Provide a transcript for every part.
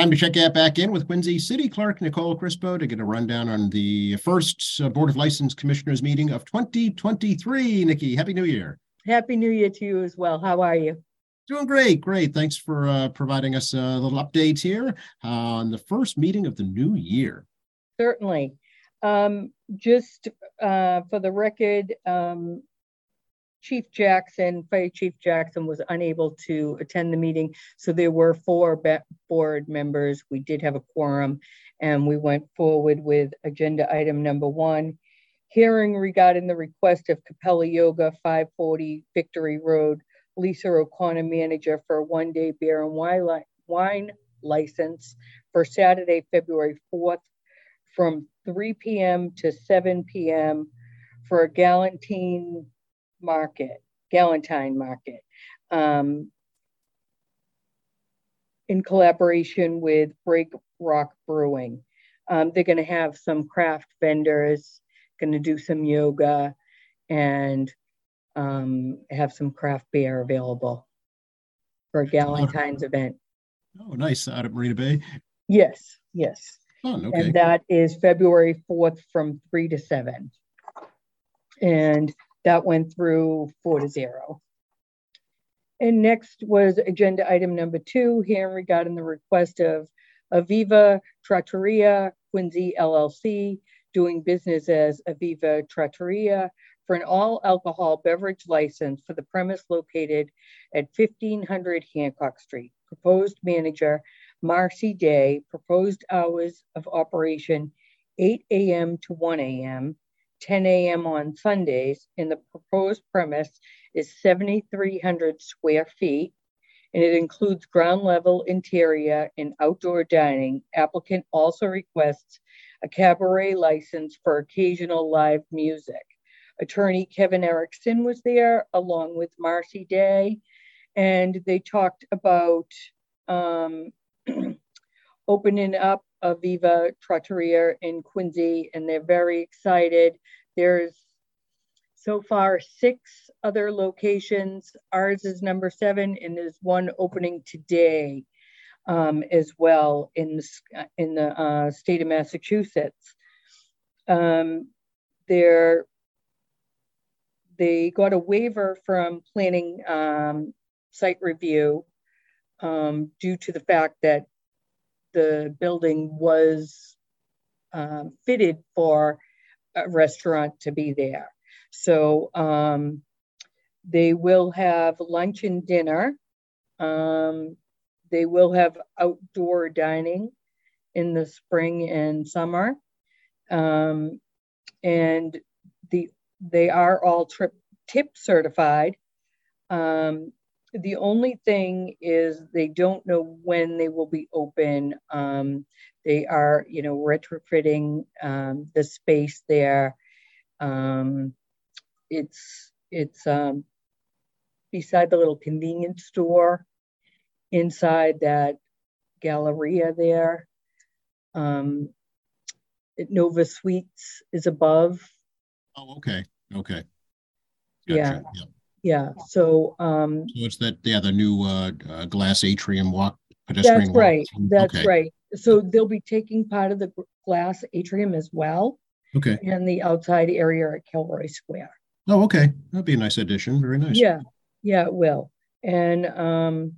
Time to check out back in with Quincy City Clerk Nicole Crispo to get a rundown on the first uh, Board of License Commissioners meeting of 2023. Nikki, Happy New Year. Happy New Year to you as well. How are you? Doing great, great. Thanks for uh, providing us a little update here on the first meeting of the new year. Certainly. Um, just uh, for the record, um, Chief Jackson, Fire Chief Jackson was unable to attend the meeting. So there were four board members. We did have a quorum and we went forward with agenda item number one, hearing regarding the request of Capella Yoga 540 Victory Road, Lisa O'Connor manager for a one day beer and wine license for Saturday, February 4th from 3 p.m. to 7 p.m. for a Galentine market, Galentine market, um, in collaboration with Break Rock Brewing. Um, they're going to have some craft vendors, going to do some yoga, and um, have some craft beer available for a Galentine's event. Oh, nice. Out at Marina Bay? Yes, yes. Fun, okay. And that is February 4th from 3 to 7. And that went through four to zero. And next was agenda item number two, hearing regarding the request of Aviva Trattoria Quincy LLC, doing business as Aviva Trattoria for an all alcohol beverage license for the premise located at 1500 Hancock Street. Proposed manager Marcy Day, proposed hours of operation 8 a.m. to 1 a.m. 10 a.m. on Sundays, and the proposed premise is 7,300 square feet, and it includes ground level interior and outdoor dining. Applicant also requests a cabaret license for occasional live music. Attorney Kevin Erickson was there along with Marcy Day, and they talked about um, opening up Aviva Trattoria in Quincy, and they're very excited. There's so far six other locations. Ours is number seven, and there's one opening today um, as well in the, in the uh, state of Massachusetts. Um, they're, they got a waiver from planning um, site review um, due to the fact that the building was um, fitted for a restaurant to be there. So um, they will have lunch and dinner. Um, they will have outdoor dining in the spring and summer. Um, and the they are all trip tip certified. Um, the only thing is they don't know when they will be open. Um, they are, you know, retrofitting um, the space there. Um, it's it's um, beside the little convenience store inside that galleria there. Um, Nova Suites is above. Oh, okay, okay. Gotcha. Yeah. yeah. Yeah. So, um, so it's that, yeah, the new uh, uh, glass atrium walk, pedestrian That's right. That's okay. right. So they'll be taking part of the glass atrium as well. Okay. And the outside area at Kilroy Square. Oh, okay. That'd be a nice addition. Very nice. Yeah. Yeah, it will. And um,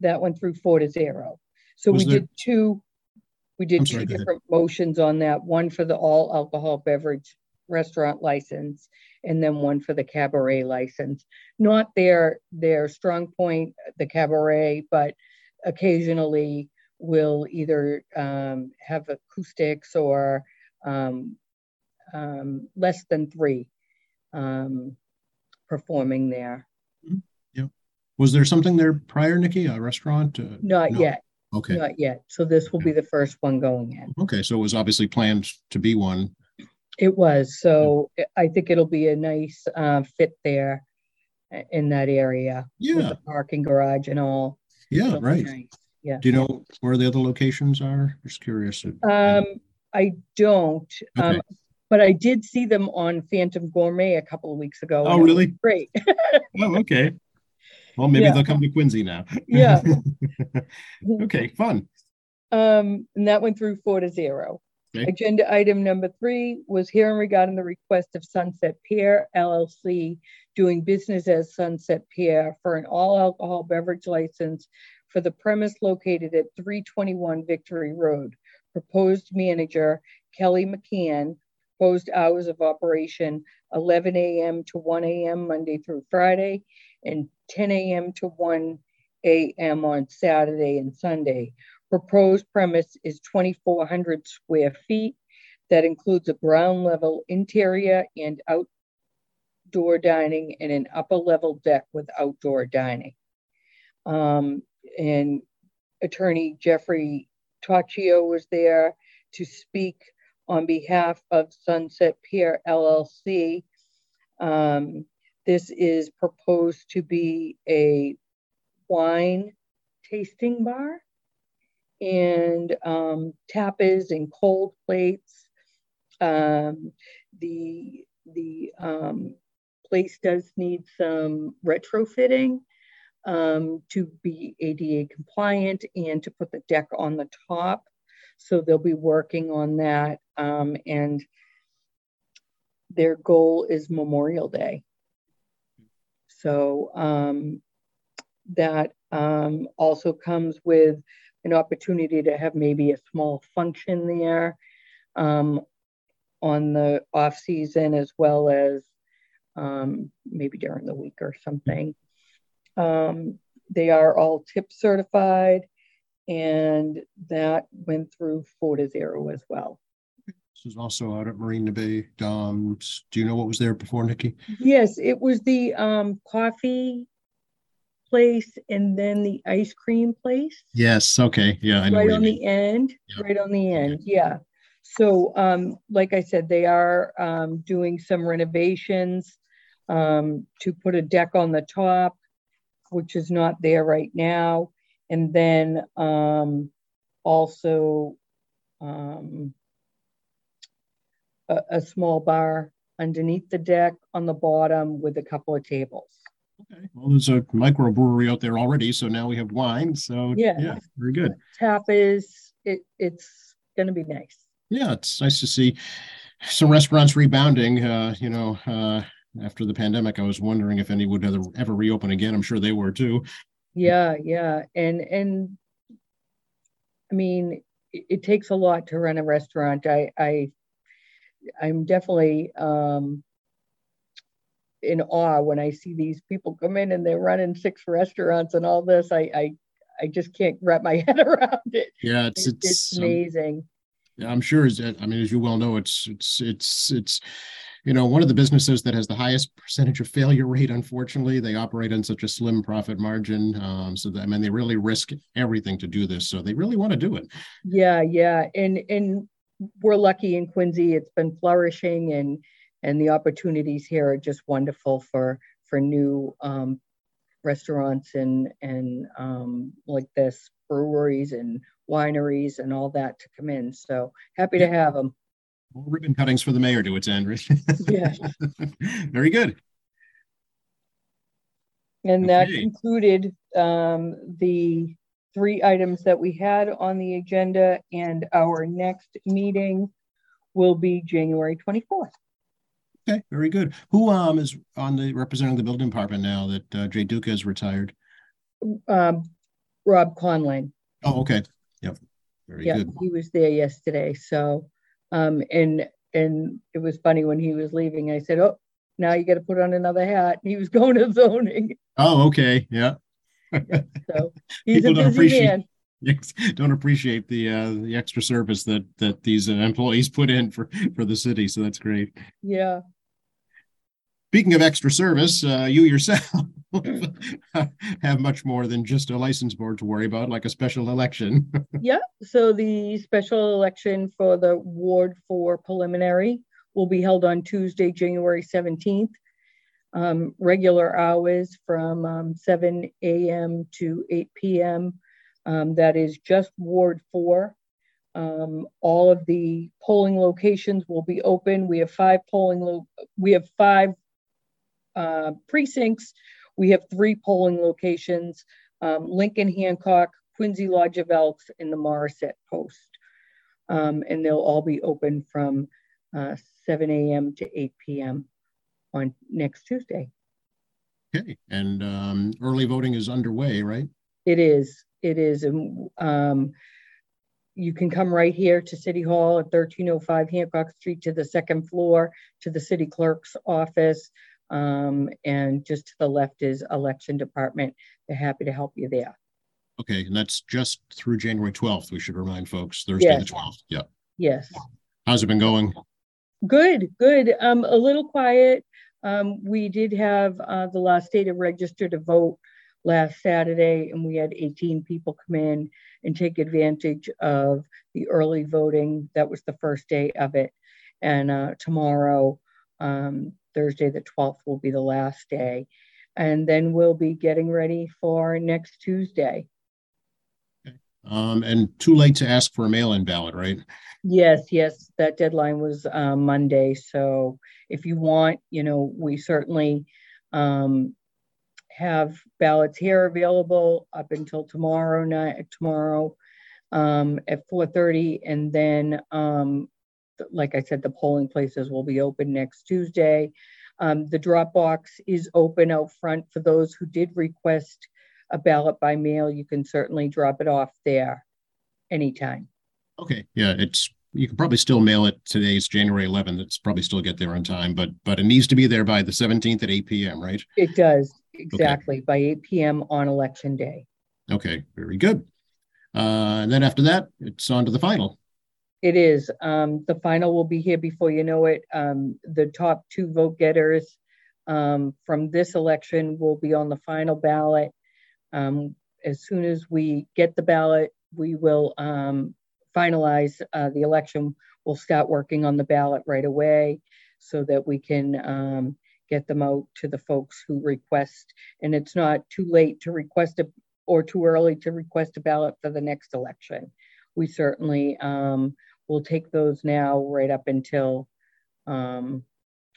that went through four to zero. So Was we there... did two, we did sorry, two different motions on that. One for the all alcohol beverage restaurant license and then one for the cabaret license. Not their their strong point, the cabaret, but occasionally will either um, have acoustics or um, um, less than three um, performing there. Mm-hmm. Yeah. Was there something there prior, Nikki? A restaurant? Uh, Not no? yet. Okay. Not yet. So this will be the first one going in. Okay. So it was obviously planned to be one. It was. So I think it'll be a nice uh, fit there in that area. Yeah. With the parking garage and all. Yeah, it'll right. Nice. Yeah. Do you know where the other locations are? Just curious. Um, I don't. Um, okay. But I did see them on Phantom Gourmet a couple of weeks ago. Oh, really? Great. oh, okay. Well, maybe yeah. they'll come to Quincy now. Yeah. okay, fun. Um, and that went through four to zero. Okay. Agenda item number three was hearing regarding the request of Sunset Pier LLC doing business as Sunset Pier for an all alcohol beverage license for the premise located at 321 Victory Road. Proposed manager Kelly McCann, proposed hours of operation 11 a.m. to 1 a.m. Monday through Friday and 10 a.m. to 1 a.m. on Saturday and Sunday. Proposed premise is 2,400 square feet. That includes a ground level interior and outdoor dining and an upper level deck with outdoor dining. Um, and attorney Jeffrey Toccio was there to speak on behalf of Sunset Pier LLC. Um, this is proposed to be a wine tasting bar and um, tapas and cold plates. Um, the the um, place does need some retrofitting um, to be ADA compliant and to put the deck on the top. So they'll be working on that. Um, and their goal is Memorial Day. So um, that um, also comes with an opportunity to have maybe a small function there um, on the off season as well as um, maybe during the week or something. Um, they are all tip certified and that went through four to zero as well. This is also out at Marina Bay. Um, do you know what was there before, Nikki? Yes, it was the um, coffee place and then the ice cream place. Yes. Okay. Yeah. I know right on the end. Right on the end. Yeah. So, um, like I said, they are um, doing some renovations um, to put a deck on the top, which is not there right now, and then um, also um, a, a small bar underneath the deck on the bottom with a couple of tables. Okay. Well, there's a microbrewery out there already, so now we have wine. So Yeah. yeah, very good. Tapas, it, it's going to be nice. Yeah, it's nice to see some restaurants rebounding. Uh, you know, uh, after the pandemic, I was wondering if any would ever, ever reopen again. I'm sure they were too. Yeah, yeah. And and I mean, it, it takes a lot to run a restaurant. I I I'm definitely um in awe when I see these people come in and they're running six restaurants and all this. I I I just can't wrap my head around it. Yeah, it's it's, it's um, amazing. Yeah, I'm sure. Is that I mean, as you well know, it's it's it's it's you know one of the businesses that has the highest percentage of failure rate. Unfortunately, they operate on such a slim profit margin. Um, so that I mean, they really risk everything to do this. So they really want to do it. Yeah, yeah. And and we're lucky in Quincy. It's been flourishing and and the opportunities here are just wonderful for for new um, restaurants and and um, like this breweries and wineries and all that to come in. So happy to have them. More ribbon cuttings for the mayor to attend. right? Yeah. Very good. And that Okay. concluded um, the three items that we had on the agenda. And our next meeting will be January 24th. Okay, very good. Who um is on the representing the building department now that uh, Jay Duca has retired? Um, Rob Conlin. Oh, okay. Yep. Very Yeah, good. he was there yesterday. So, um, and and it was funny when he was leaving. I said, "Oh, now you got to put on another hat." He was going to zoning, Oh, okay. Yeah. so he's a People don't busy appreciate- man. Don't appreciate the uh the extra service that that these uh, employees put in for for the city. So that's great. Yeah, Speaking of extra service, uh, you yourself have much more than just a license board to worry about, like a special election. yeah. So the special election for the Ward Four preliminary will be held on Tuesday, January seventeenth. Um, regular hours from um, seven a.m. to eight p.m. Um, that is just Ward Four. Um, all of the polling locations will be open. We have five polling, lo- we have five uh, precincts. We have three polling locations, um, Lincoln, Hancock, Quincy Lodge of Elks, and the Morissette Post. Um, and they'll all be open from uh, 7 a.m. to 8 p.m. on next Tuesday. Okay, and um, early voting is underway, right? It is. It is. Um, you can come right here to City Hall at 1305 Hancock Street to the second floor to the city clerk's office. Um, and just to the left is election department. They're happy to help you there. Okay, and that's just through January 12th. We should remind folks Thursday Yes. the 12th. Yeah. Yes. How's it been going? Good, good. Um, a little quiet. Um, we did have uh, the last day to register to vote last Saturday, and we had 18 people come in and take advantage of the early voting. That was the first day of it. And uh, tomorrow, um, Thursday, the 12th, will be the last day. And then we'll be getting ready for next Tuesday. Um, and too late to ask for a mail-in ballot, right? Yes, yes, that deadline was uh, Monday. So if you want, you know, we certainly um, have ballots here available up until tomorrow night, tomorrow um, at 4:30, and then, um, like I said, the polling places will be open next Tuesday. Um, the drop box is open out front for those who did request a ballot by mail. You can certainly drop it off there anytime. Okay, yeah, it's, you can probably still mail it today. It's January 11th. It's probably still get there on time, but, but it needs to be there by the 17th at 8 PM, right? It does, exactly, by eight PM on election day. Okay, very good. Uh, and then after that, it's on to the final. It is, um, the final will be here before you know it. Um, the top two vote getters um, from this election will be on the final ballot. Um, as soon as we get the ballot, we will, um, finalize, uh, the election. We'll start working on the ballot right away so that we can, um, get them out to the folks who request. And it's not too late to request a, or too early to request a ballot for the next election. We certainly, um, we'll take those now right up until, um,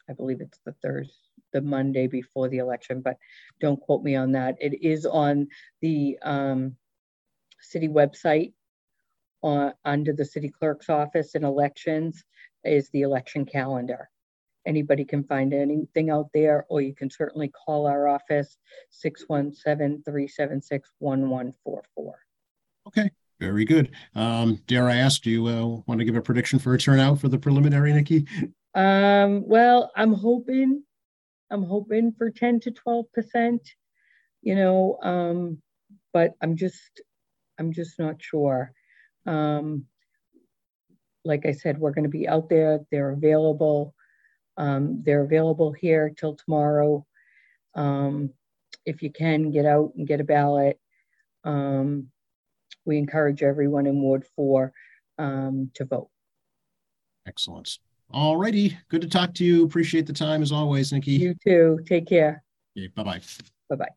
I believe it's the Thursday, the Monday before the election, but don't quote me on that. It is on the, um, city website on, under the city clerk's office and elections is the election calendar. Anybody can find anything out there, or you can certainly call our office, 617-376-1144. Okay, very good. Um, dare I ask, do you, uh, want to give a prediction for a turnout for the preliminary, Nikki? Um, well, I'm hoping, I'm hoping for ten to twelve percent, you know, um, but I'm just, I'm just not sure. Um, like I said, we're gonna be out there, they're available. Um, they're available here till tomorrow. Um, if you can, get out and get a ballot. Um, we encourage everyone in Ward Four, um, to vote. Excellent. All righty, good to talk to you. Appreciate the time as always, Nikki. You too, take care, Okay, Bye-bye. bye-bye.